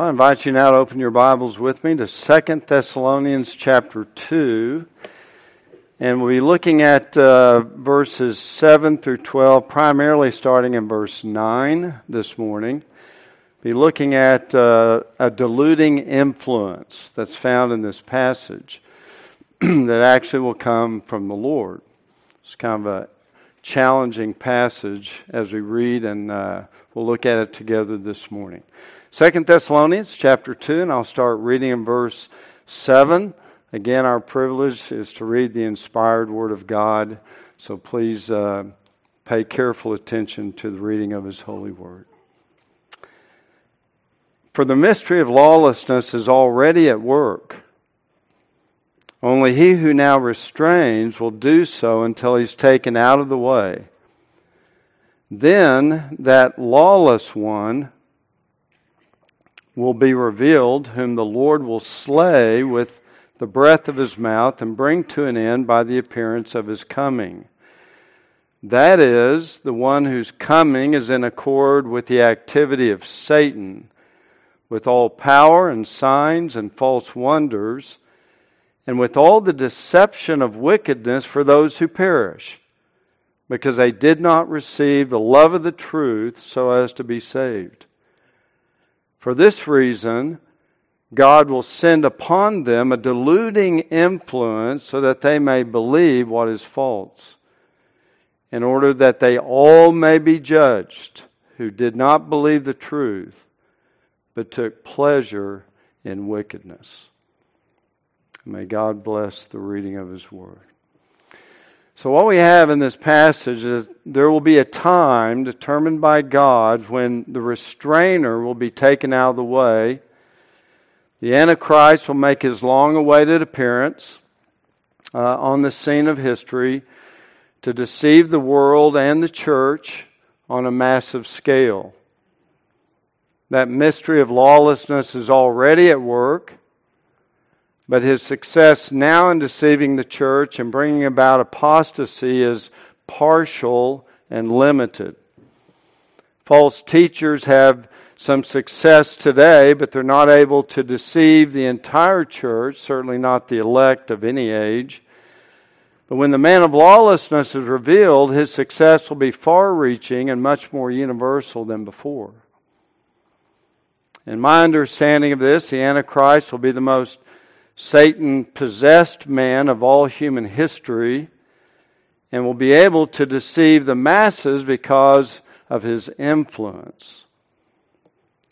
I invite you now to open your Bibles with me to 2 Thessalonians chapter 2. And we'll be looking at uh, verses 7 through 12, primarily starting in verse 9 this morning. Be looking at uh, a deluding influence that's found in this passage that actually will come from the Lord. It's kind of a challenging passage as we read, and uh, we'll look at it together this morning. Second Thessalonians chapter 2, and I'll start reading in verse 7. Again, our privilege is to read the inspired Word of God, so please uh, pay careful attention to the reading of His holy Word. For the mystery of lawlessness is already at work. Only he who now restrains will do so until he's taken out of the way. Then that lawless one will be revealed, whom the Lord will slay with the breath of his mouth and bring to an end by the appearance of his coming. That is, the one whose coming is in accord with the activity of Satan, with all power and signs and false wonders, and with all the deception of wickedness for those who perish, because they did not receive the love of the truth so as to be saved. For this reason, God will send upon them a deluding influence so that they may believe what is false, in order that they all may be judged who did not believe the truth, but took pleasure in wickedness. May God bless the reading of His Word. So, what we have in this passage is there will be a time determined by God when the restrainer will be taken out of the way. The Antichrist will make his long awaited appearance uh, on the scene of history to deceive the world and the church on a massive scale. That mystery of lawlessness is already at work. But his success now in deceiving the church and bringing about apostasy is partial and limited. False teachers have some success today, but they're not able to deceive the entire church, certainly not the elect of any age. But when the man of lawlessness is revealed, his success will be far reaching and much more universal than before. In my understanding of this, the Antichrist will be the most Satan possessed man of all human history and will be able to deceive the masses because of his influence.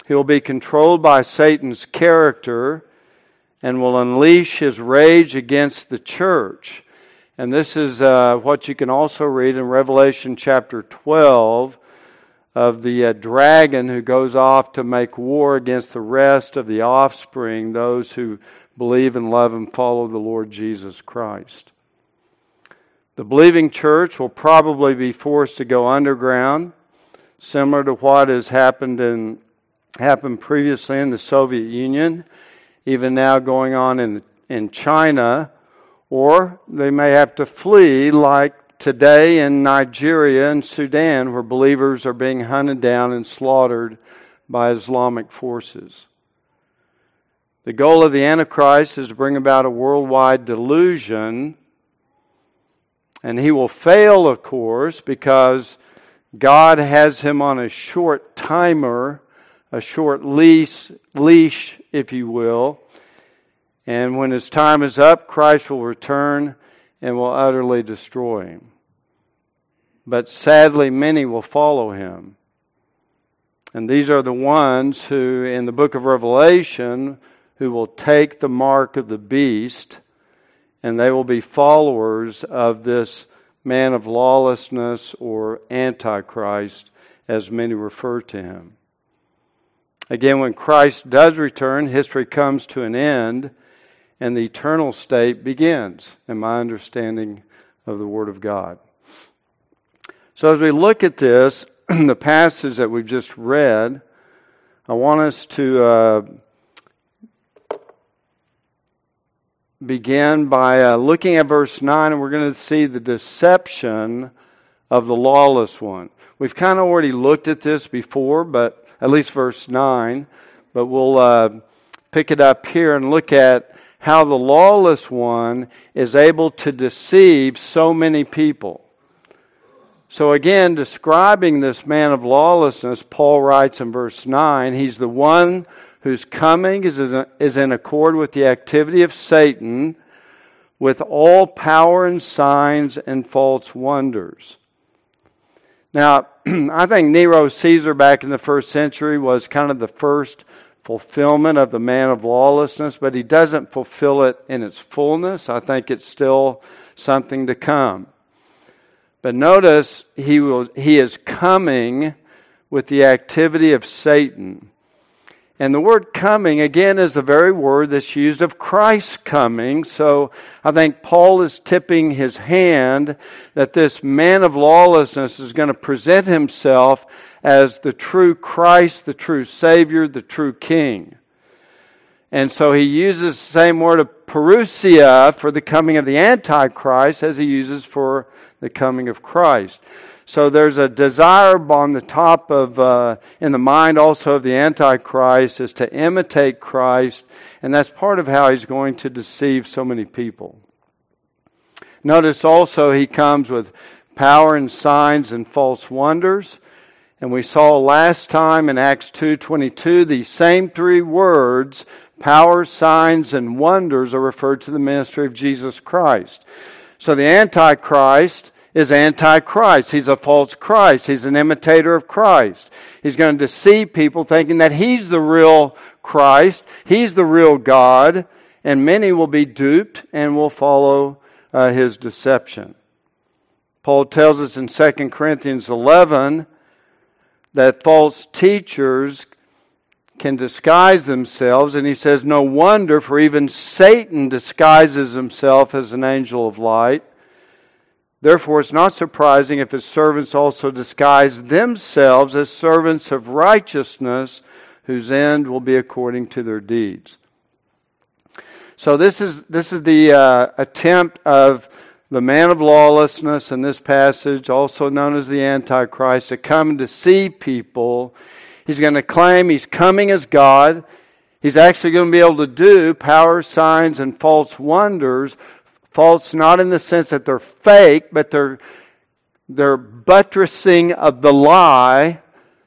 He will be controlled by Satan's character and will unleash his rage against the church. And this is uh, what you can also read in Revelation chapter 12 of the uh, dragon who goes off to make war against the rest of the offspring, those who believe and love and follow the Lord Jesus Christ. The believing church will probably be forced to go underground, similar to what has happened in happened previously in the Soviet Union, even now going on in in China, or they may have to flee like today in Nigeria and Sudan, where believers are being hunted down and slaughtered by Islamic forces. The goal of the Antichrist is to bring about a worldwide delusion. And he will fail, of course, because God has him on a short timer, a short leash, leash, if you will. And when his time is up, Christ will return and will utterly destroy him. But sadly, many will follow him. And these are the ones who, in the book of Revelation, who will take the mark of the beast, and they will be followers of this man of lawlessness or antichrist, as many refer to him. Again, when Christ does return, history comes to an end and the eternal state begins, in my understanding of the Word of God. So, as we look at this, the passage that we've just read, I want us to uh, begin by uh, looking at verse 9, and we're going to see the deception of the lawless one. We've kind of already looked at this before, but at least verse 9. but we'll uh, pick it up here and look at how the lawless one is able to deceive so many people. So, again, describing this man of lawlessness, Paul writes in verse 9 he's the one whose coming is in accord with the activity of Satan, with all power and signs and false wonders. Now, I think Nero Caesar back in the first century was kind of the first fulfillment of the man of lawlessness, but he doesn't fulfill it in its fullness. I think it's still something to come. But notice he, will, he is coming with the activity of Satan. And the word coming, again, is the very word that's used of Christ coming. So I think Paul is tipping his hand that this man of lawlessness is going to present himself as the true Christ, the true Savior, the true King. And so he uses the same word of parousia for the coming of the Antichrist as he uses for the coming of Christ. So there's a desire on the top of, uh, in the mind also of the Antichrist, is to imitate Christ, and that's part of how he's going to deceive so many people. Notice also he comes with power and signs and false wonders. And we saw last time in Acts 2:22 these same three words, power, signs and wonders are referred to the ministry of Jesus Christ. So the antichrist is antichrist. He's a false Christ. He's an imitator of Christ. He's going to deceive people thinking that he's the real Christ, he's the real God, and many will be duped and will follow uh, his deception. Paul tells us in 2 Corinthians 11 that false teachers can disguise themselves, and he says, No wonder, for even Satan disguises himself as an angel of light. Therefore, it's not surprising if his servants also disguise themselves as servants of righteousness, whose end will be according to their deeds. So, this is, this is the uh, attempt of the man of lawlessness in this passage, also known as the Antichrist, to come and deceive people. He's going to claim he's coming as God. He's actually going to be able to do power, signs, and false wonders False not in the sense that they're fake, but they're, they're buttressing of the lie.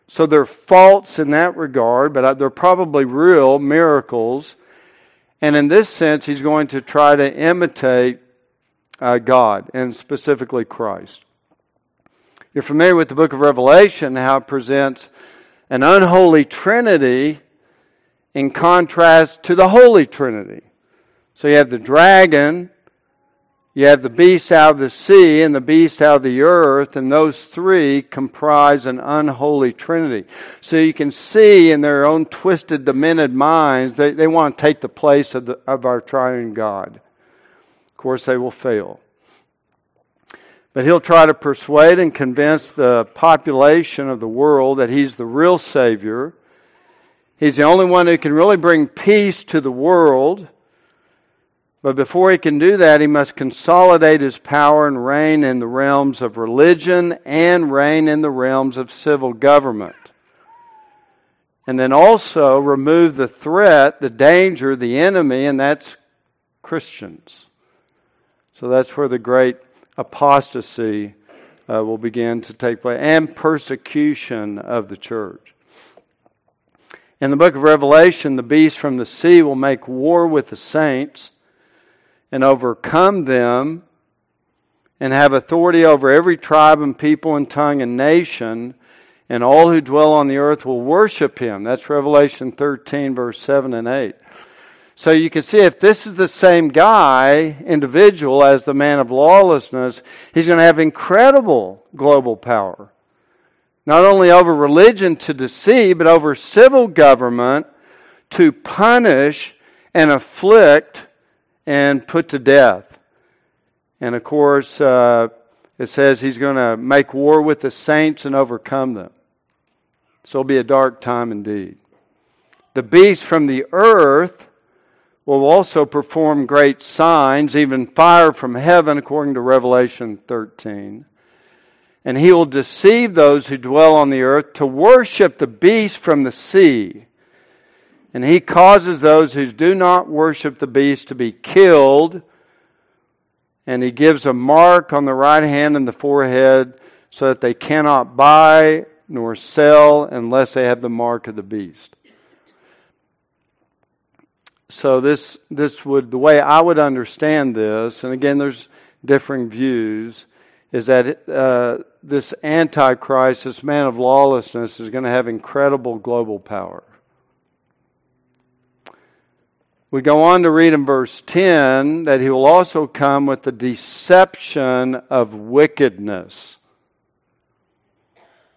So they're false in that regard, but they're probably real miracles. And in this sense, he's going to try to imitate uh, God, and specifically Christ. You're familiar with the book of Revelation, how it presents an unholy Trinity in contrast to the Holy Trinity. So you have the dragon, you have the beast out of the sea and the beast out of the earth, and those three comprise an unholy trinity. So you can see in their own twisted, demented minds, they, they want to take the place of, the, of our triune God. Of course, they will fail. But he'll try to persuade and convince the population of the world that he's the real Savior. He's the only one who can really bring peace to the world. But before he can do that, he must consolidate his power and reign in the realms of religion and reign in the realms of civil government. And then also remove the threat, the danger, the enemy, and that's Christians. So that's where the great apostasy uh, will begin to take place and persecution of the church. In the book of Revelation, the beast from the sea will make war with the saints and overcome them and have authority over every tribe and people and tongue and nation, and all who dwell on the earth will worship him. That's Revelation 13, verse 7 and 8. So you can see if this is the same guy, individual, as the man of lawlessness, he's going to have incredible global power. Not only over religion to deceive, but over civil government to punish and afflict and put to death. And of course, uh, it says he's going to make war with the saints and overcome them. So it'll be a dark time indeed. The beast from the earth will also perform great signs, even fire from heaven, according to Revelation 13. And he will deceive those who dwell on the earth to worship the beast from the sea And he causes those who do not worship the beast to be killed. And he gives a mark on the right hand and the forehead so that they cannot buy nor sell unless they have the mark of the beast. So this this would the way I would understand this, and again, there's differing views, is that uh, this antichrist, this man of lawlessness, is going to have incredible global power. We go on to read in verse 10 that he will also come with the deception of wickedness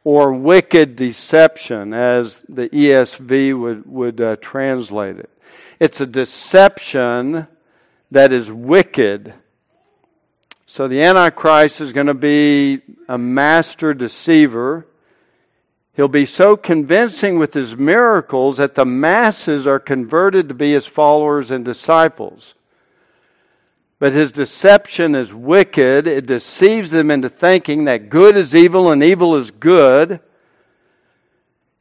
or wicked deception, as the ESV would, would uh, translate it. It's a deception that is wicked. So the Antichrist is going to be a master deceiver. He'll be so convincing with his miracles that the masses are converted to be his followers and disciples. But his deception is wicked. It deceives them into thinking that good is evil and evil is good.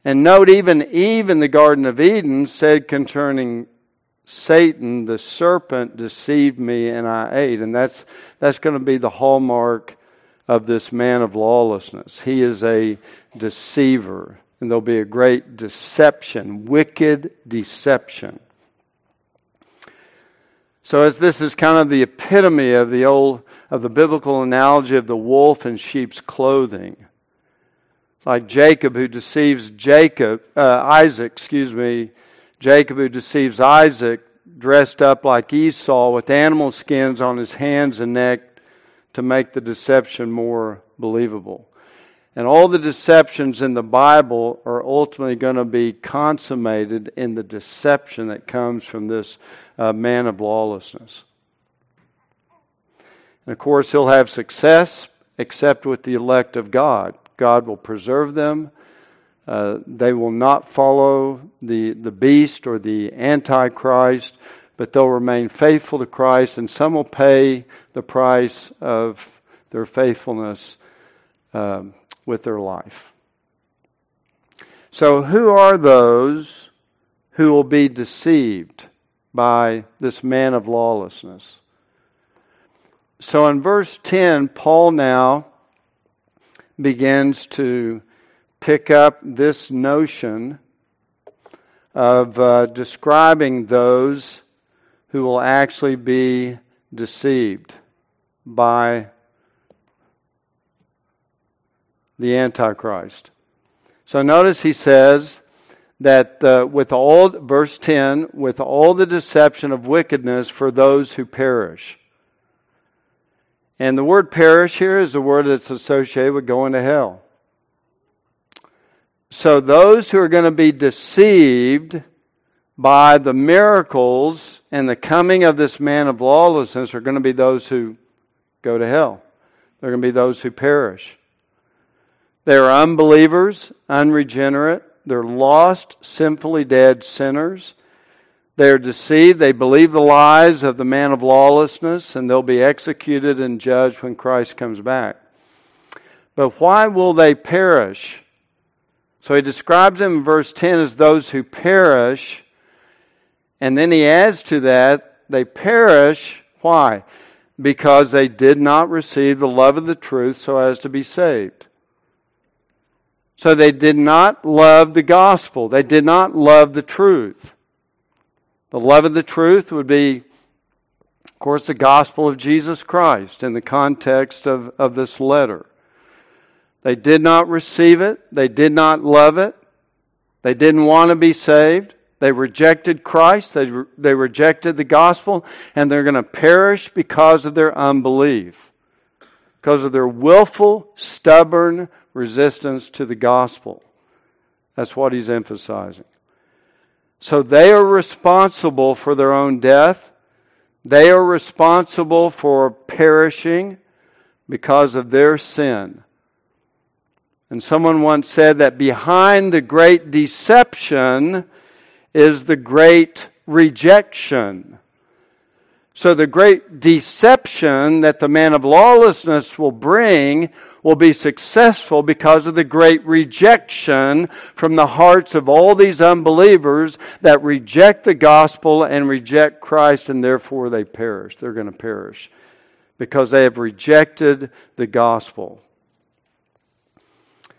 And note, even Eve in the Garden of Eden said concerning Satan, the serpent, deceived me and I ate. And that's, that's going to be the hallmark of this man of lawlessness. He is a deceiver, and there'll be a great deception, wicked deception. So, as this is kind of the epitome of the old, of the biblical analogy of the wolf in sheep's clothing, like Jacob who deceives Jacob, uh, Isaac, excuse me, Jacob who deceives Isaac dressed up like Esau with animal skins on his hands and neck to make the deception more believable. And all the deceptions in the Bible are ultimately going to be consummated in the deception that comes from this uh, man of lawlessness. And of course, he'll have success except with the elect of God. God will preserve them. Uh, they will not follow the, the beast or the antichrist, but they'll remain faithful to Christ, and some will pay the price of their faithfulness um, with their life. So, who are those who will be deceived by this man of lawlessness? So, in verse 10, Paul now begins to pick up this notion of uh, describing those who will actually be deceived by the Antichrist. So notice he says that uh, with all, verse 10, with all the deception of wickedness for those who perish. And the word perish here is the word that's associated with going to hell. So those who are going to be deceived by the miracles and the coming of this man of lawlessness are going to be those who go to hell. They're going to be those who perish. They're unbelievers, unregenerate. They're lost, sinfully dead sinners. They're deceived. They believe the lies of the man of lawlessness, and they'll be executed and judged when Christ comes back. But why will they perish? So he describes them in verse 10 as those who perish. And then he adds to that, they perish. Why? Because they did not receive the love of the truth so as to be saved. So they did not love the gospel. They did not love the truth. The love of the truth would be, of course, the gospel of Jesus Christ in the context of, of this letter. They did not receive it. They did not love it. They didn't want to be saved. They rejected Christ. They, they rejected the gospel. And they're going to perish because of their unbelief, because of their willful, stubborn resistance to the gospel. That's what he's emphasizing. So they are responsible for their own death. They are responsible for perishing because of their sin. And someone once said that behind the great deception is the great rejection. So the great deception that the man of lawlessness will bring will be successful because of the great rejection from the hearts of all these unbelievers that reject the gospel and reject Christ, and therefore they perish. They're going to perish because they have rejected the gospel.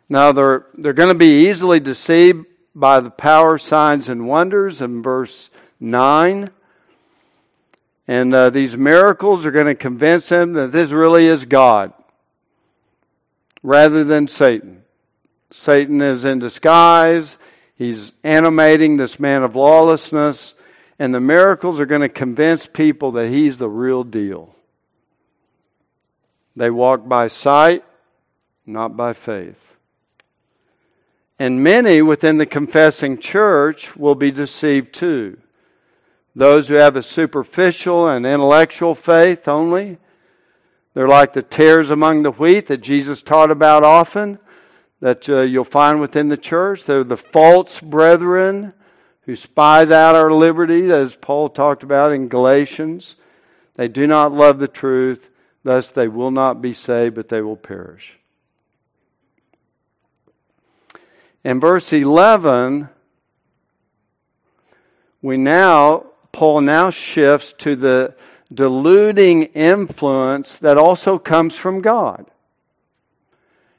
Now, they're, they're going to be easily deceived by the power, signs, and wonders in verse 9. And uh, these miracles are going to convince them that this really is God rather than Satan. Satan is in disguise. He's animating this man of lawlessness. And the miracles are going to convince people that he's the real deal. They walk by sight, not by faith. And many within the confessing church will be deceived too. Those who have a superficial and intellectual faith only, they're like the tares among the wheat that Jesus taught about often, that uh, you'll find within the church. They're the false brethren who spies out our liberty, as Paul talked about in Galatians. They do not love the truth, thus they will not be saved, but they will perish. In verse 11, we now, Paul now shifts to the deluding influence that also comes from God.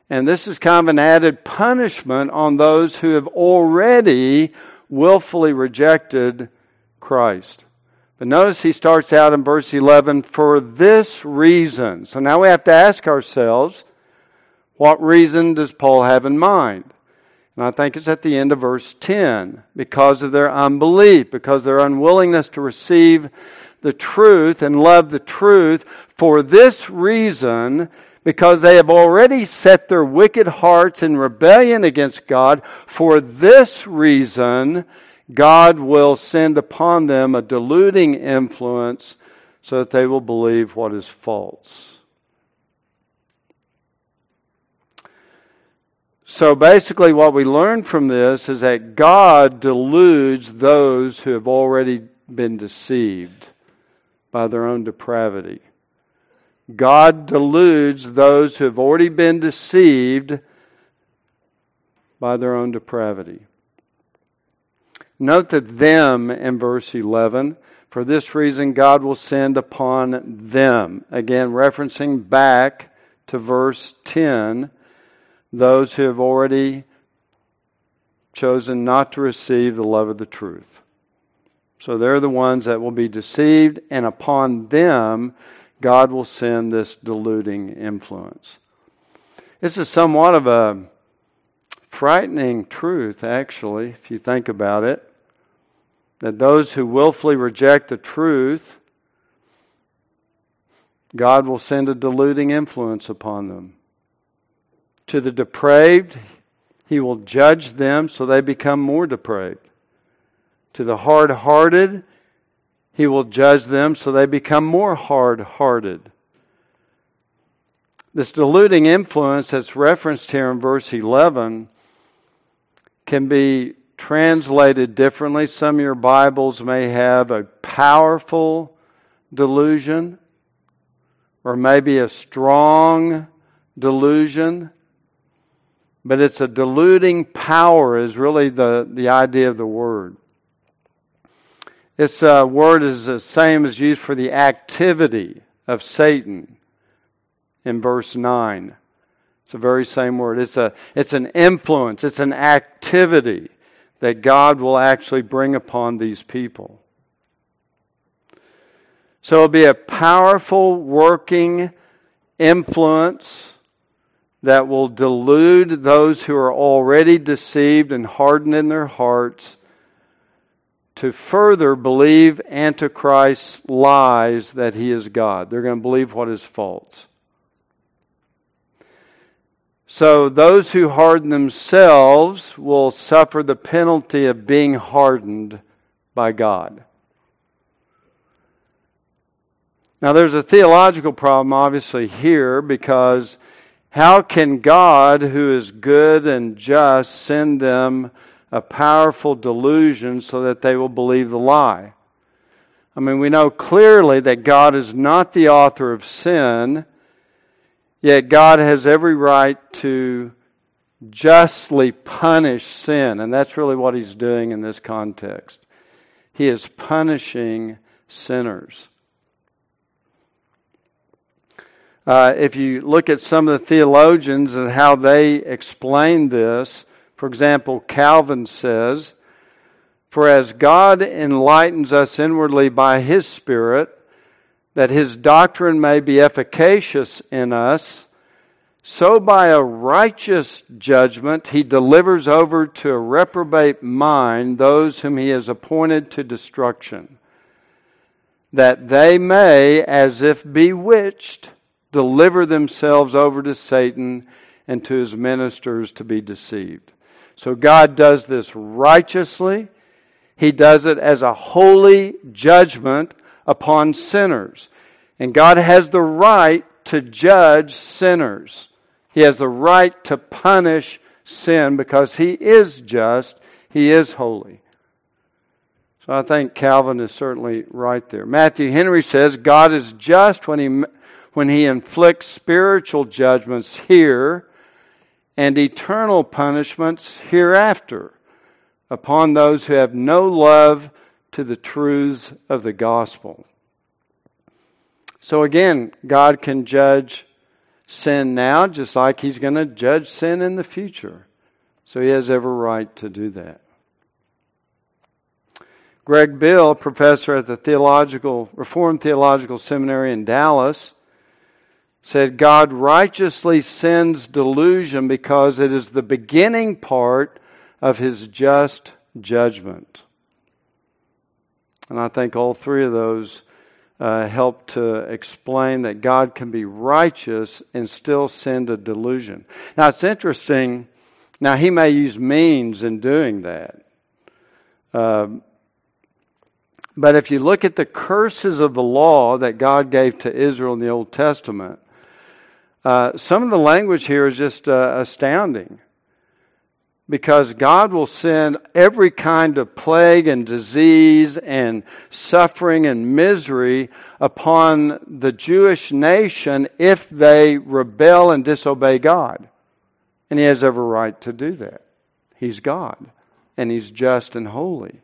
And this is kind of an added punishment on those who have already willfully rejected Christ. But notice he starts out in verse 11, for this reason. So now we have to ask ourselves, what reason does Paul have in mind? And I think it's at the end of verse 10 because of their unbelief, because their unwillingness to receive the truth and love the truth. For this reason, because they have already set their wicked hearts in rebellion against God, for this reason, God will send upon them a deluding influence so that they will believe what is false. So basically, what we learn from this is that God deludes those who have already been deceived by their own depravity. God deludes those who have already been deceived by their own depravity. Note that them in verse 11, for this reason God will send upon them. Again, referencing back to verse 10 those who have already chosen not to receive the love of the truth. So they're the ones that will be deceived, and upon them, God will send this deluding influence. This is somewhat of a frightening truth, actually, if you think about it. That those who willfully reject the truth, God will send a deluding influence upon them. To the depraved, he will judge them so they become more depraved. To the hard hearted, he will judge them so they become more hard hearted. This deluding influence that's referenced here in verse 11 can be translated differently. Some of your Bibles may have a powerful delusion or maybe a strong delusion but it's a deluding power is really the, the idea of the word. This uh, word is the same as used for the activity of Satan in verse 9. It's the very same word. It's, a, it's an influence, it's an activity that God will actually bring upon these people. So it'll be a powerful working influence that will delude those who are already deceived and hardened in their hearts to further believe Antichrist's lies that he is God. They're going to believe what is false. So those who harden themselves will suffer the penalty of being hardened by God. Now, there's a theological problem, obviously, here because how can God, who is good and just, send them a powerful delusion so that they will believe the lie? I mean, we know clearly that God is not the author of sin, Yet God has every right to justly punish sin, and that's really what he's doing in this context. He is punishing sinners. Uh, if you look at some of the theologians and how they explain this, for example, Calvin says, For as God enlightens us inwardly by his Spirit, that his doctrine may be efficacious in us, so by a righteous judgment he delivers over to a reprobate mind those whom he has appointed to destruction, that they may, as if bewitched, deliver themselves over to Satan and to his ministers to be deceived. So God does this righteously. He does it as a holy judgment upon sinners. And God has the right to judge sinners. He has the right to punish sin because He is just, He is holy. So I think Calvin is certainly right there. Matthew Henry says God is just when He, when he inflicts spiritual judgments here and eternal punishments hereafter upon those who have no love to the truths of the gospel. So again, God can judge sin now just like He's going to judge sin in the future. So He has every right to do that. Greg Beale, professor at the Theological Reformed Theological Seminary in Dallas, said God righteously sends delusion because it is the beginning part of his just judgment. And I think all three of those uh, help to explain that God can be righteous and still send a delusion. Now, it's interesting. Now, he may use means in doing that. Uh, but if you look at the curses of the law that God gave to Israel in the Old Testament, uh, some of the language here is just uh, astounding because God will send every kind of plague and disease and suffering and misery upon the Jewish nation if they rebel and disobey God. And He has every right to do that. He's God, and He's just and holy.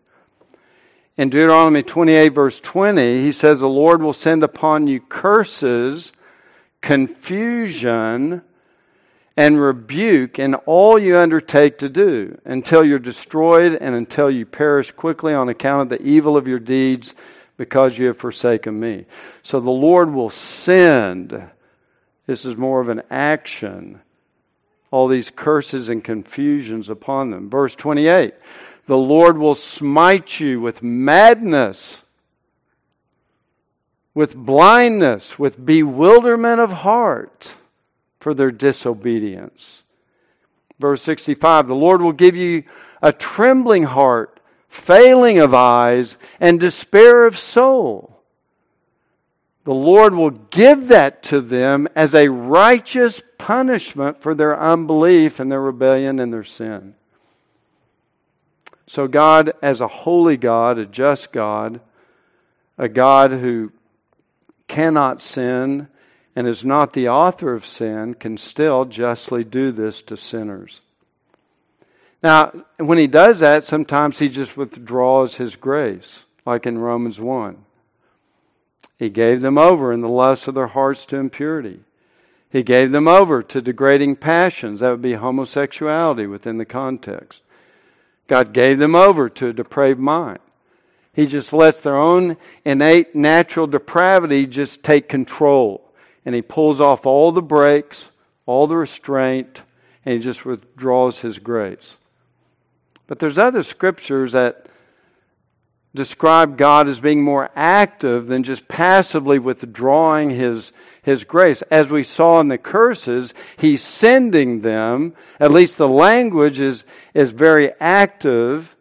In Deuteronomy 28, verse 20, He says, The Lord will send upon you curses, confusion, and rebuke in all you undertake to do until you're destroyed and until you perish quickly on account of the evil of your deeds because you have forsaken me. So the Lord will send, this is more of an action, all these curses and confusions upon them. Verse 28 The Lord will smite you with madness, with blindness, with bewilderment of heart for their disobedience. Verse 65 The Lord will give you a trembling heart, failing of eyes, and despair of soul. The Lord will give that to them as a righteous punishment for their unbelief and their rebellion and their sin. So, God, as a holy God, a just God, a God who cannot sin, and is not the author of sin can still justly do this to sinners. Now, when he does that, sometimes he just withdraws his grace, like in Romans 1. He gave them over in the lust of their hearts to impurity. He gave them over to degrading passions. That would be homosexuality within the context. God gave them over to a depraved mind. He just lets their own innate natural depravity just take control and he pulls off all the brakes, all the restraint, and he just withdraws his grace. But there's other scriptures that describe God as being more active than just passively withdrawing his, his grace. As we saw in the curses, he's sending them. At least the language is, is very active,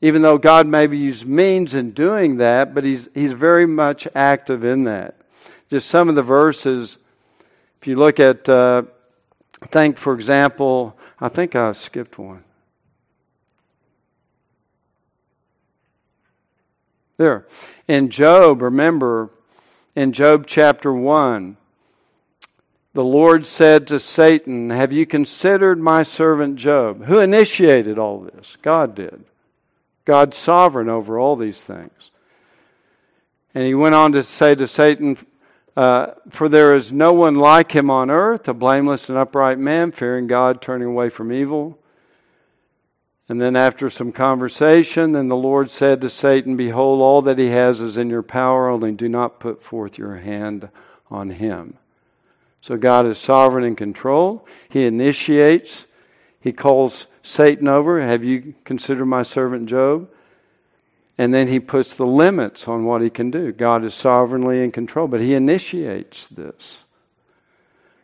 even though God maybe used means in doing that, but he's, he's very much active in that just some of the verses. If you look at, uh, think, for example, I think I skipped one. There. In Job, remember, in Job chapter 1, the Lord said to Satan, Have you considered my servant Job? Who initiated all this? God did. God's sovereign over all these things. And he went on to say to Satan, uh, For there is no one like him on earth, a blameless and upright man, fearing God, turning away from evil. And then, after some conversation, then the Lord said to Satan, Behold, all that he has is in your power, only do not put forth your hand on him. So God is sovereign in control. He initiates, he calls Satan over. Have you considered my servant Job? And then he puts the limits on what he can do. God is sovereignly in control, but he initiates this.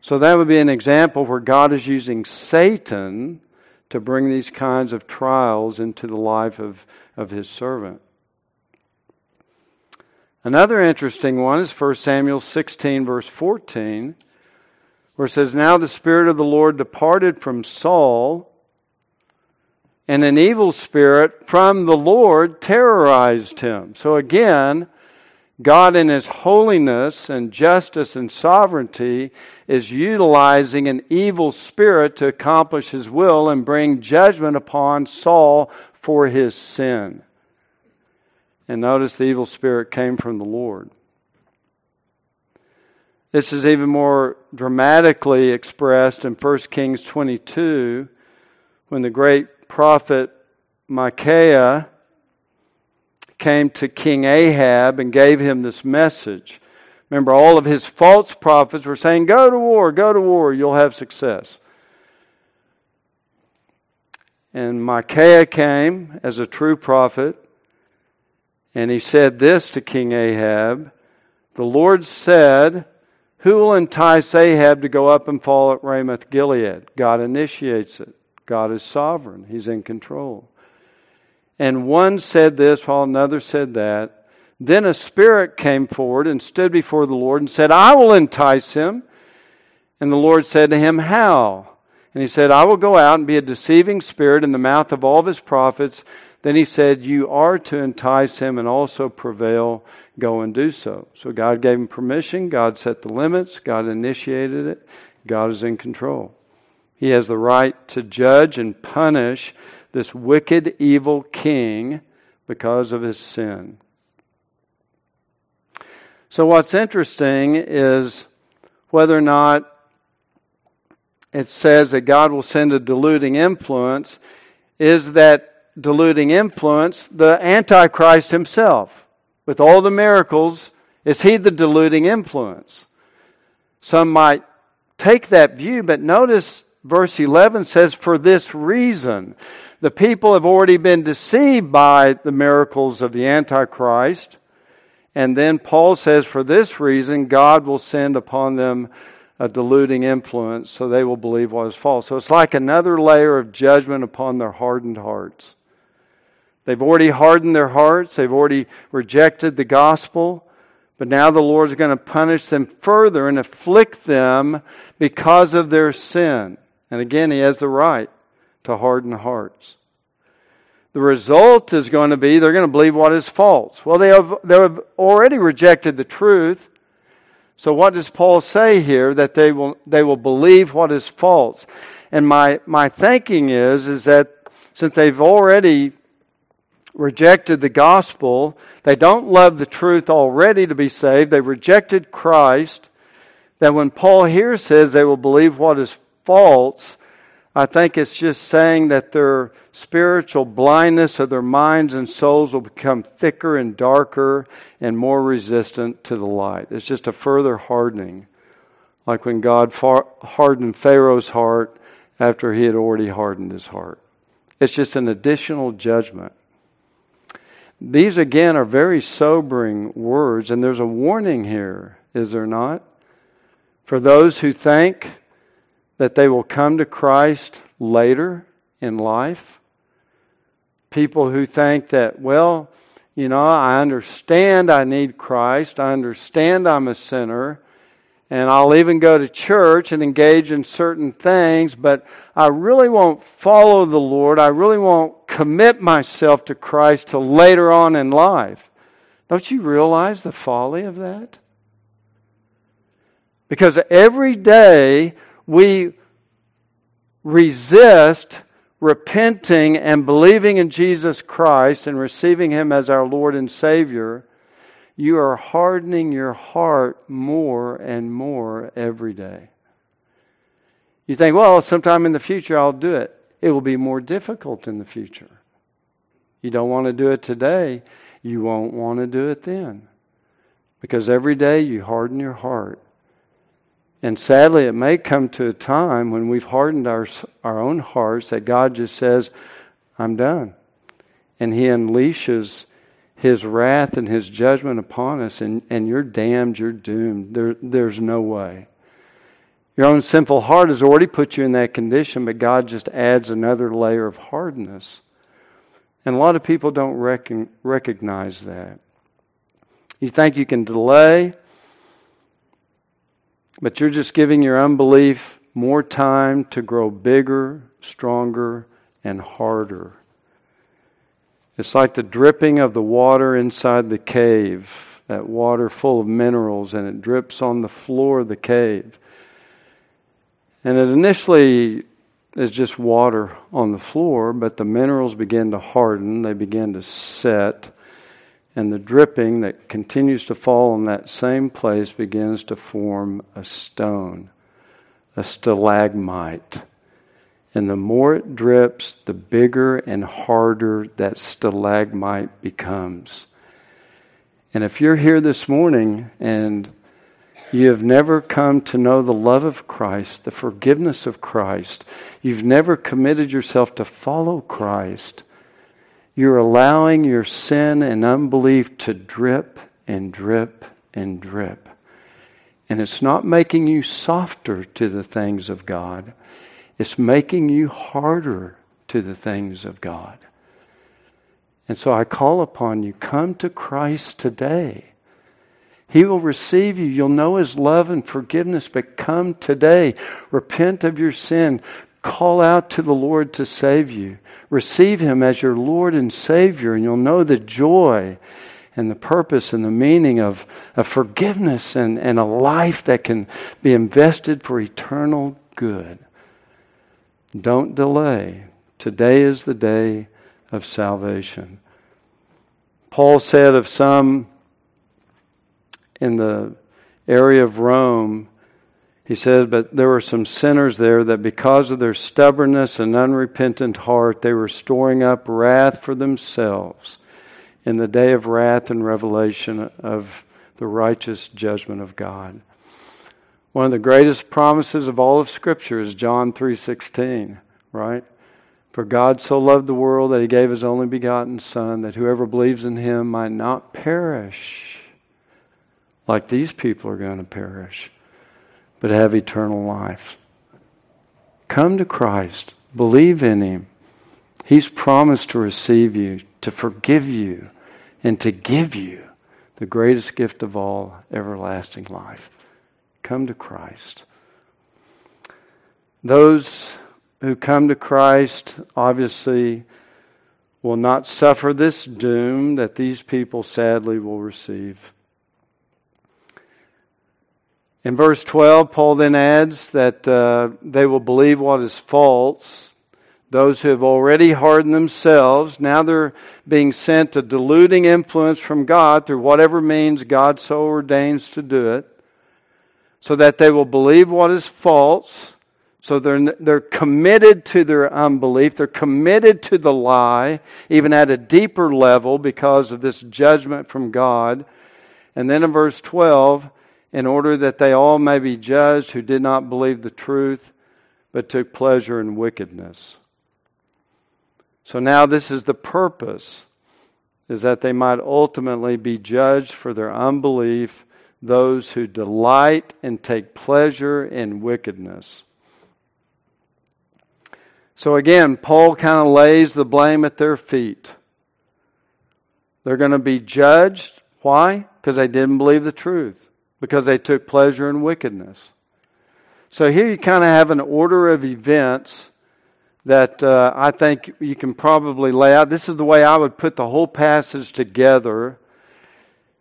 So that would be an example where God is using Satan to bring these kinds of trials into the life of, of his servant. Another interesting one is 1 Samuel 16, verse 14, where it says, Now the Spirit of the Lord departed from Saul, and an evil spirit from the Lord terrorized him. So again, God, in His holiness and justice and sovereignty, is utilizing an evil spirit to accomplish His will and bring judgment upon Saul for his sin. And notice the evil spirit came from the Lord. This is even more dramatically expressed in 1 Kings 22 when the great prophet Micaiah came to King Ahab and gave him this message. Remember, all of his false prophets were saying, Go to war, go to war, you'll have success. And Micaiah came as a true prophet, and he said this to King Ahab The Lord said, Who will entice Ahab to go up and fall at Ramoth Gilead? God initiates it. God is sovereign, He's in control. And one said this while another said that. Then a spirit came forward and stood before the Lord and said, I will entice him. And the Lord said to him, How? And he said, I will go out and be a deceiving spirit in the mouth of all of his prophets. Then he said, You are to entice him and also prevail. Go and do so. So God gave him permission. God set the limits. God initiated it. God is in control. He has the right to judge and punish this wicked, evil king because of his sin. So, what's interesting is whether or not it says that God will send a deluding influence, is that deluding influence the Antichrist himself? With all the miracles, is he the deluding influence? Some might take that view, but notice verse 11 says, For this reason the people have already been deceived by the miracles of the Antichrist. And then Paul says, for this reason, God will send upon them a deluding influence so they will believe what is false. So it's like another layer of judgment upon their hardened hearts. They've already hardened their hearts, they've already rejected the gospel, but now the Lord is going to punish them further and afflict them because of their sin. And again, He has the right to harden hearts. The result is going to be they're going to believe what is false. Well, they have, they have already rejected the truth. So what does Paul say here? That they will, they will believe what is false. And my, my thinking is, is that since they've already rejected the gospel, they don't love the truth already to be saved, they've rejected Christ, that when Paul here says they will believe what is false, I think it's just saying that their spiritual blindness of their minds and souls will become thicker and darker and more resistant to the light. It's just a further hardening, like when God hardened Pharaoh's heart after he had already hardened his heart. It's just an additional judgment. These, again, are very sobering words, and there's a warning here, is there not? For those who think that they will come to Christ later in life. People who think that, well, you know, I understand I need Christ, I understand I'm a sinner, and I'll even go to church and engage in certain things, but I really won't follow the Lord. I really won't commit myself to Christ till later on in life. Don't you realize the folly of that? Because every day we resist repenting and believing in Jesus Christ and receiving Him as our Lord and Savior, you are hardening your heart more and more every day. You think, well, sometime in the future I'll do it. It will be more difficult in the future. You don't want to do it today, you won't want to do it then. Because every day you harden your heart. And sadly, it may come to a time when we've hardened our, our own hearts that God just says, I'm done. And He unleashes His wrath and His judgment upon us, and, and you're damned, you're doomed. There, there's no way. Your own sinful heart has already put you in that condition, but God just adds another layer of hardness. And a lot of people don't recognize that. You think you can delay, but you're just giving your unbelief more time to grow bigger, stronger, and harder. It's like the dripping of the water inside the cave, that water full of minerals, and it drips on the floor of the cave. And it initially is just water on the floor, but the minerals begin to harden, they begin to set, and the dripping that continues to fall in that same place begins to form a stone, a stalagmite. And the more it drips, the bigger and harder that stalagmite becomes. And if you're here this morning and you have never come to know the love of Christ, the forgiveness of Christ. You've never committed yourself to follow Christ. You're allowing your sin and unbelief to drip and drip and drip. And it's not making you softer to the things of God, it's making you harder to the things of God. And so I call upon you come to Christ today. He will receive you. You'll know His love and forgiveness, but come today. Repent of your sin. Call out to the Lord to save you. Receive Him as your Lord and Savior, and you'll know the joy and the purpose and the meaning of, of forgiveness and, and a life that can be invested for eternal good. Don't delay. Today is the day of salvation. Paul said of some in the area of Rome, he says, But there were some sinners there that because of their stubbornness and unrepentant heart, they were storing up wrath for themselves in the day of wrath and revelation of the righteous judgment of God. One of the greatest promises of all of Scripture is John 3:16, right? For God so loved the world that he gave his only begotten Son, that whoever believes in him might not perish, like these people are going to perish, but have eternal life. Come to Christ, believe in Him. He's promised to receive you, to forgive you, and to give you the greatest gift of all, everlasting life. Come to Christ. Those who come to Christ obviously will not suffer this doom that these people sadly will receive. In verse 12, Paul then adds that uh, they will believe what is false. Those who have already hardened themselves, now they're being sent a deluding influence from God through whatever means God so ordains to do it, so that they will believe what is false. So they're, they're committed to their unbelief. They're committed to the lie, even at a deeper level because of this judgment from God. And then in verse 12, in order that they all may be judged who did not believe the truth, but took pleasure in wickedness. So now this is the purpose, is that they might ultimately be judged for their unbelief, those who delight and take pleasure in wickedness. So again, Paul kind of lays the blame at their feet. They're going to be judged. Why? Because they didn't believe the truth because they took pleasure in wickedness. So here you kind of have an order of events that uh, I think you can probably lay out. This is the way I would put the whole passage together.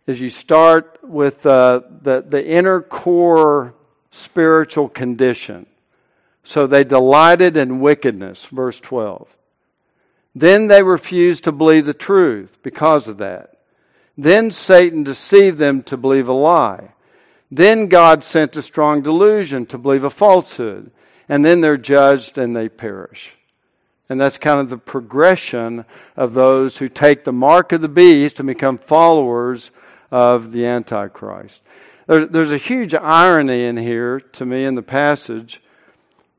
Is you start with uh, the the inner core spiritual condition. So they delighted in wickedness, verse 12. Then they refused to believe the truth because of that. Then Satan deceived them to believe a lie. Then God sent a strong delusion to believe a falsehood. And then they're judged and they perish. And that's kind of the progression of those who take the mark of the beast and become followers of the Antichrist. there's a huge irony in here to me in the passage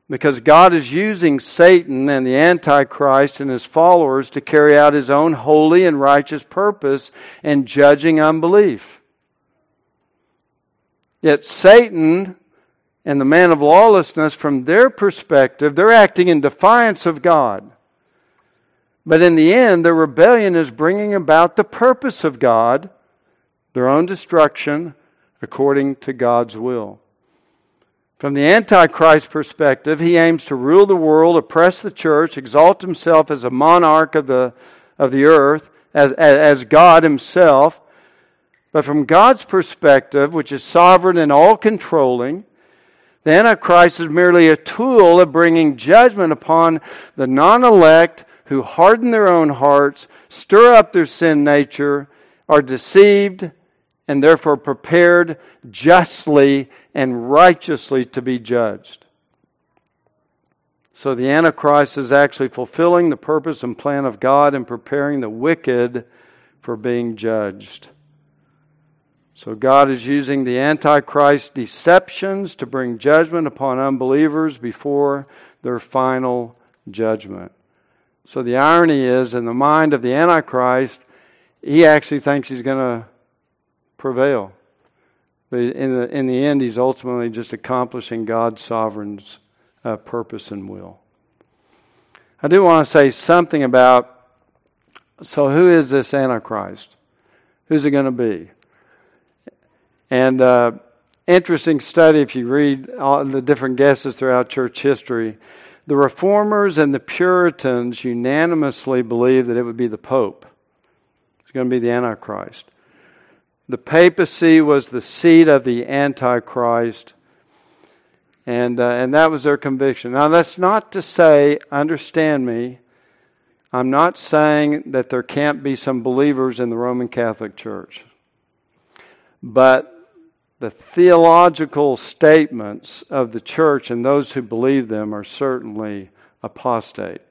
because God is using Satan and the Antichrist and his followers to carry out his own holy and righteous purpose in judging unbelief. Yet Satan and the man of lawlessness, from their perspective, they're acting in defiance of God. But in the end, their rebellion is bringing about the purpose of God, their own destruction, according to God's will. From the Antichrist perspective, he aims to rule the world, oppress the church, exalt himself as a monarch of the, of the earth, as, as God himself. But from God's perspective, which is sovereign and all controlling, the Antichrist is merely a tool of bringing judgment upon the non elect who harden their own hearts, stir up their sin nature, are deceived, and therefore prepared justly and righteously to be judged. So the Antichrist is actually fulfilling the purpose and plan of God and preparing the wicked for being judged. So God is using the Antichrist deceptions to bring judgment upon unbelievers before their final judgment. So the irony is, in the mind of the Antichrist, he actually thinks he's going to prevail. But in the, in the end, he's ultimately just accomplishing God's sovereign uh, purpose and will. I do want to say something about so, who is this Antichrist? Who's it going to be? And uh, interesting study if you read all the different guesses throughout church history. The reformers and the Puritans unanimously believed that it would be the Pope. It's going to be the Antichrist. The papacy was the seat of the Antichrist, and, uh, and that was their conviction. Now, that's not to say, understand me, I'm not saying that there can't be some believers in the Roman Catholic Church. But the theological statements of the church and those who believe them are certainly apostate.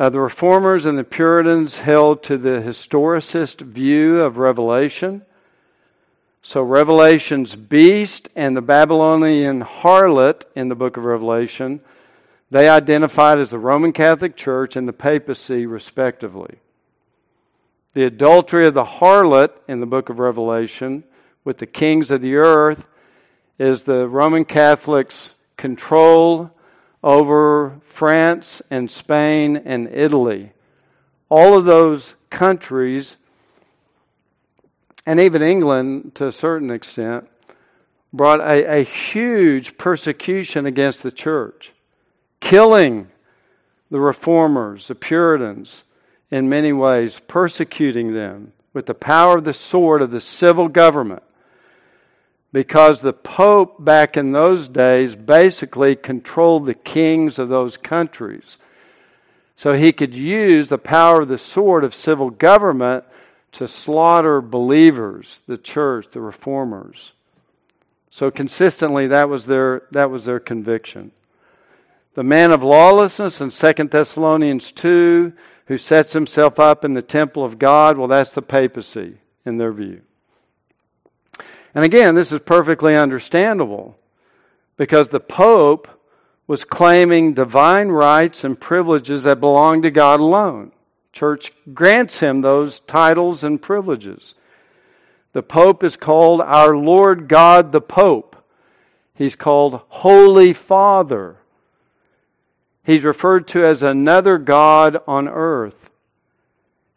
Uh, the Reformers and the Puritans held to the historicist view of Revelation. So, Revelation's beast and the Babylonian harlot in the book of Revelation, they identified as the Roman Catholic Church and the papacy, respectively. The adultery of the harlot in the book of Revelation with the kings of the earth is the Roman Catholics' control over France and Spain and Italy. All of those countries, and even England to a certain extent, brought a, a huge persecution against the church, killing the reformers, the Puritans, in many ways, persecuting them with the power of the sword of the civil government because the Pope back in those days basically controlled the kings of those countries. So he could use the power of the sword of civil government to slaughter believers, the church, the reformers. So consistently that was their that was their conviction. The man of lawlessness in 2 Thessalonians 2 who sets himself up in the temple of God, well that's the papacy in their view. And again, this is perfectly understandable because the Pope was claiming divine rights and privileges that belong to God alone. Church grants him those titles and privileges. The Pope is called our Lord God the Pope. He's called Holy Father. He's referred to as another God on earth.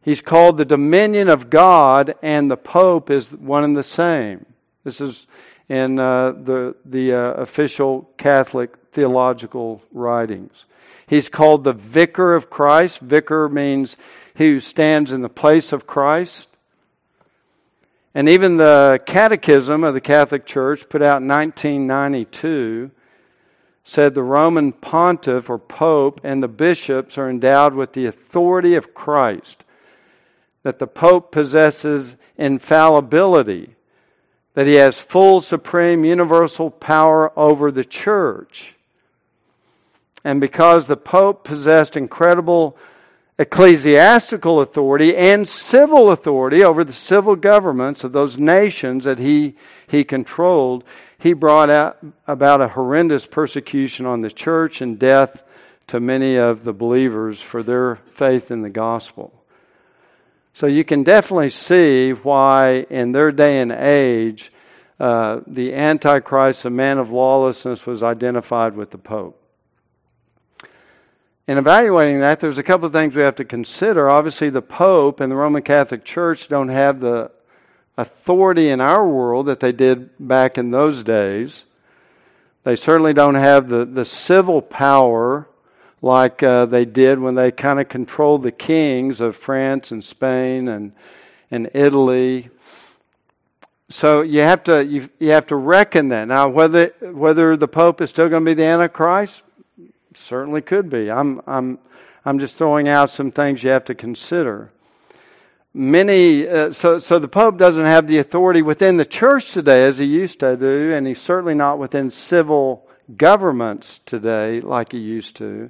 He's called the dominion of God, and the Pope is one and the same. This is in uh, the, the uh, official Catholic theological writings. He's called the Vicar of Christ. Vicar means he who stands in the place of Christ. And even the Catechism of the Catholic Church, put out in 1992, said the Roman pontiff or pope and the bishops are endowed with the authority of Christ, that the pope possesses infallibility, that he has full, supreme, universal power over the church. And because the pope possessed incredible ecclesiastical authority and civil authority over the civil governments of those nations that he, he controlled, he brought out about a horrendous persecution on the church and death to many of the believers for their faith in the gospel. So you can definitely see why, in their day and age, uh, the Antichrist, the man of lawlessness, was identified with the Pope in evaluating that, there's a couple of things we have to consider. Obviously, the Pope and the Roman Catholic Church don't have the authority in our world that they did back in those days. They certainly don't have the, the civil power like uh, they did when they kind of controlled the kings of France and Spain and, and Italy. So you have to you, you have to reckon that. Now whether whether the Pope is still going to be the Antichrist, Certainly could be. I'm, I'm, I'm just throwing out some things you have to consider. Many, uh, so, so the Pope doesn't have the authority within the church today as he used to do, and he's certainly not within civil governments today like he used to.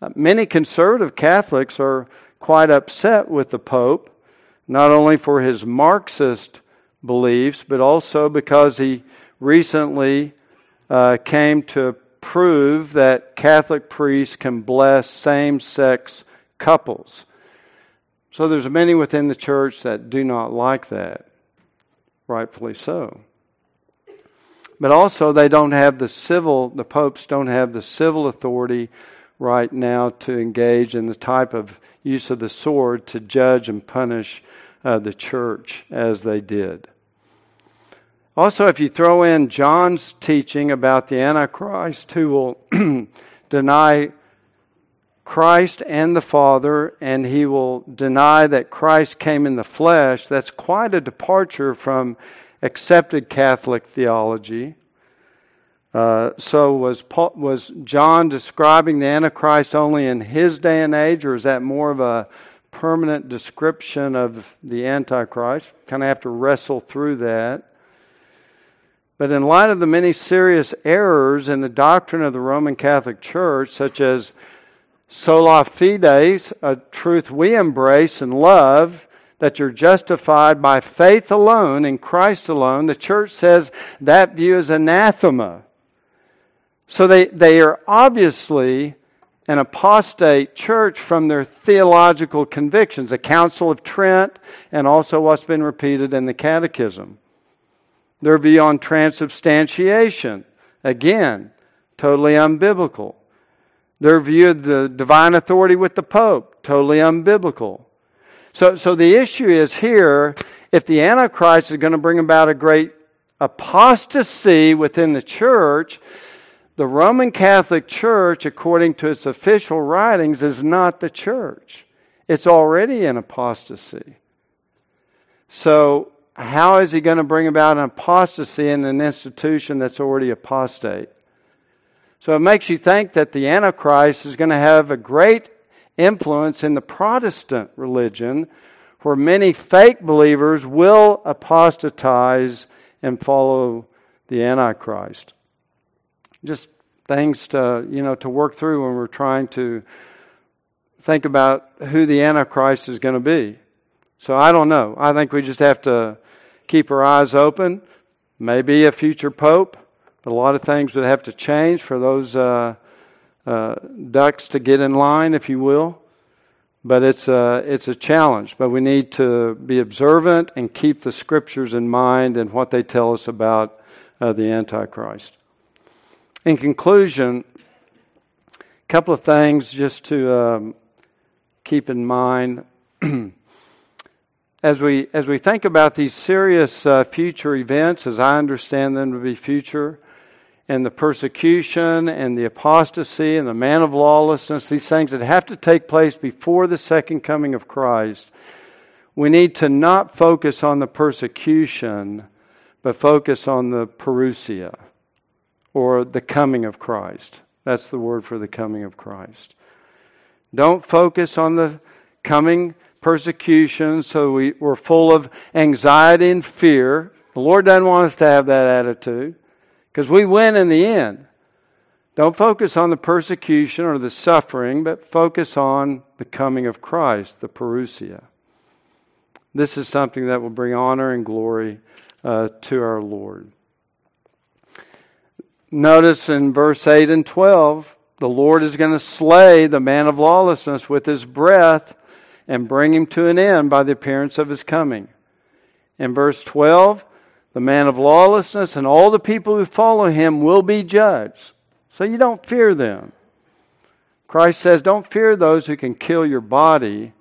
Uh, many conservative Catholics are quite upset with the Pope, not only for his Marxist beliefs, but also because he recently uh, came to prove that Catholic priests can bless same sex couples. So there's many within the church that do not like that, rightfully so. But also, they don't have the civil, the popes don't have the civil authority right now to engage in the type of use of the sword to judge and punish uh, the church as they did. Also, if you throw in John's teaching about the Antichrist who will deny Christ and the Father, and he will deny that Christ came in the flesh, that's quite a departure from accepted Catholic theology. Uh, so, was, Paul, was John describing the Antichrist only in his day and age, or is that more of a permanent description of the Antichrist? Kind of have to wrestle through that. But in light of the many serious errors in the doctrine of the Roman Catholic Church, such as sola fide, a truth we embrace and love, that you're justified by faith alone in Christ alone, the church says that view is anathema. So they, they are obviously an apostate church from their theological convictions, the Council of Trent, and also what's been repeated in the Catechism. Their view on transubstantiation, again, totally unbiblical. Their view of the divine authority with the Pope, totally unbiblical. So, so the issue is here if the Antichrist is going to bring about a great apostasy within the church, the Roman Catholic Church, according to its official writings, is not the church. It's already in apostasy. So how is he going to bring about an apostasy in an institution that's already apostate? So it makes you think that the Antichrist is going to have a great influence in the Protestant religion, where many fake believers will apostatize and follow the Antichrist. Just things to you know to work through when we're trying to think about who the Antichrist is going to be. So I don't know. I think we just have to keep our eyes open. Maybe a future pope, but a lot of things would have to change for those uh, uh, ducks to get in line, if you will. But it's a, it's a challenge. But we need to be observant and keep the scriptures in mind and what they tell us about uh, the Antichrist. In conclusion, a couple of things just to um, keep in mind. as we as we think about these serious uh, future events, as I understand them to be future, and the persecution and the apostasy and the man of lawlessness, these things that have to take place before the second coming of Christ, we need to not focus on the persecution, but focus on the parousia, or the coming of Christ. That's the word for the coming of Christ. Don't focus on the coming persecution so we, we're full of anxiety and fear. The Lord doesn't want us to have that attitude because we win in the end. Don't focus on the persecution or the suffering, but focus on the coming of Christ, the parousia. This is something that will bring honor and glory uh, to our Lord. Notice in verse 8 and 12, the Lord is going to slay the man of lawlessness with his breath and bring him to an end by the appearance of his coming. In verse 12, the man of lawlessness and all the people who follow him will be judged. So you don't fear them. Christ says, Don't fear those who can kill your body,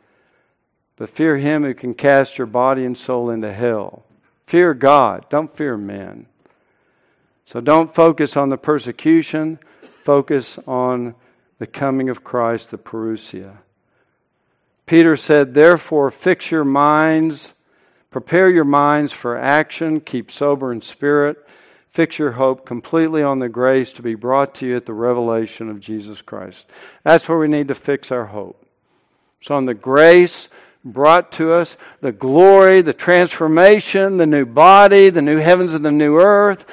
but fear him who can cast your body and soul into hell. Fear God, don't fear men. So don't focus on the persecution, focus on the coming of Christ, the parousia. Peter said, Therefore, fix your minds, prepare your minds for action, keep sober in spirit fix your hope completely on the grace to be brought to you at the revelation of Jesus Christ. That's where we need to fix our hope. So, on the grace brought to us, the glory, the transformation, the new body, the new heavens and the new earth,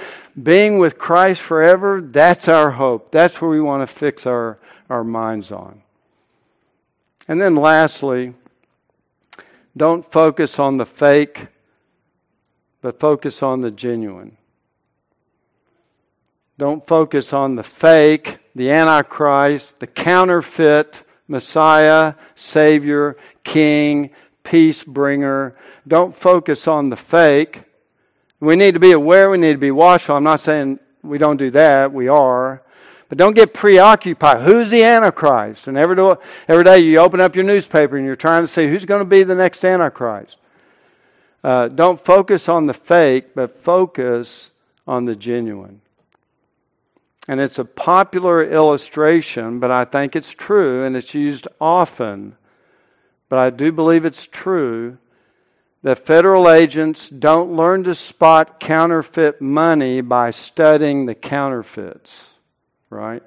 being with Christ forever, that's our hope. That's where we want to fix our, our minds on. And then, lastly, don't focus on the fake, but focus on the genuine. Don't focus on the fake, the Antichrist, the counterfeit Messiah, Savior, King, peace bringer. Don't focus on the fake. We need to be aware, we need to be watchful. I'm not saying we don't do that, we are. But don't get preoccupied. Who's the Antichrist? And every every day you open up your newspaper and you're trying to see who's going to be the next Antichrist. Uh, don't focus on the fake, but focus on the genuine. And it's a popular illustration, but I think it's true, and it's used often. But I do believe it's true that federal agents don't learn to spot counterfeit money by studying the counterfeits, right?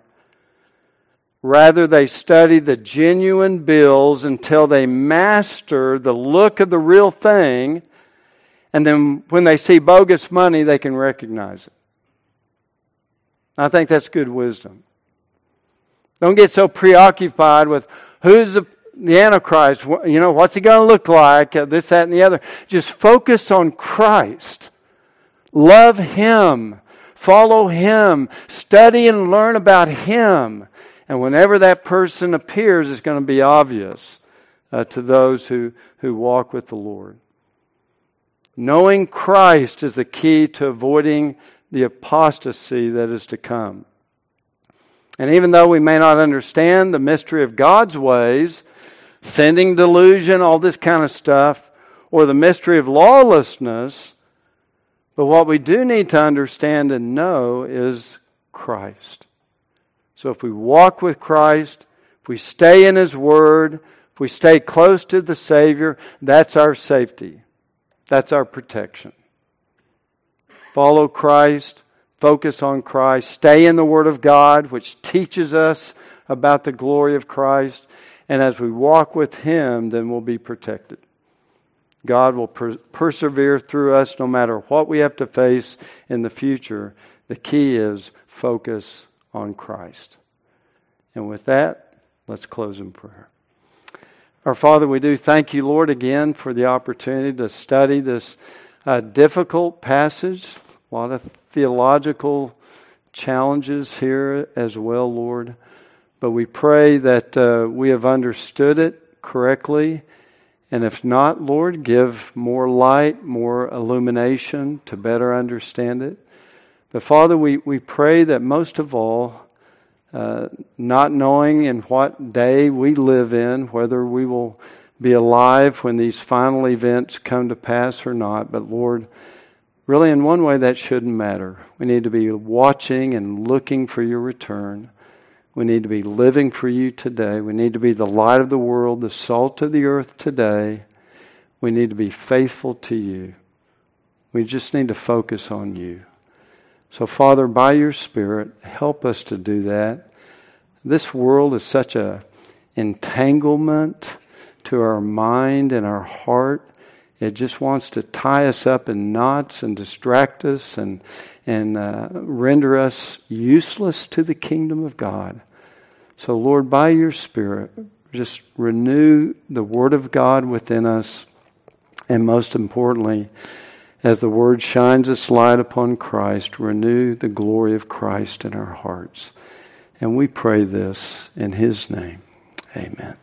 Rather, they study the genuine bills until they master the look of the real thing, and then when they see bogus money, they can recognize it. I think that's good wisdom. Don't get so preoccupied with who's the, the Antichrist, you know, what's he going to look like, uh, this, that, and the other. Just focus on Christ. Love Him. Follow Him. Study and learn about Him. And whenever that person appears, it's going to be obvious uh, to those who, who walk with the Lord. Knowing Christ is the key to avoiding the apostasy that is to come. And even though we may not understand the mystery of God's ways, sending delusion, all this kind of stuff, or the mystery of lawlessness, but what we do need to understand and know is Christ. So if we walk with Christ, if we stay in His Word, if we stay close to the Savior, that's our safety. That's our protection. Follow Christ, focus on Christ, stay in the Word of God, which teaches us about the glory of Christ. And as we walk with Him, then we'll be protected. God will per- persevere through us no matter what we have to face in the future. The key is focus on Christ. And with that, let's close in prayer. Our Father, we do thank you, Lord, again for the opportunity to study this uh, difficult passage. A lot of theological challenges here as well, Lord. But we pray that uh, we have understood it correctly. And if not, Lord, give more light, more illumination to better understand it. But Father, we, we pray that most of all, uh, not knowing in what day we live in, whether we will be alive when these final events come to pass or not, but Lord, Really, in one way, that shouldn't matter. We need to be watching and looking for your return. We need to be living for you today. We need to be the light of the world, the salt of the earth today. We need to be faithful to you. We just need to focus on you. So, Father, by your Spirit, help us to do that. This world is such a entanglement to our mind and our heart. It just wants to tie us up in knots and distract us and, and uh, render us useless to the kingdom of God. So, Lord, by your Spirit, just renew the Word of God within us. And most importantly, as the Word shines its light upon Christ, renew the glory of Christ in our hearts. And we pray this in His name. Amen.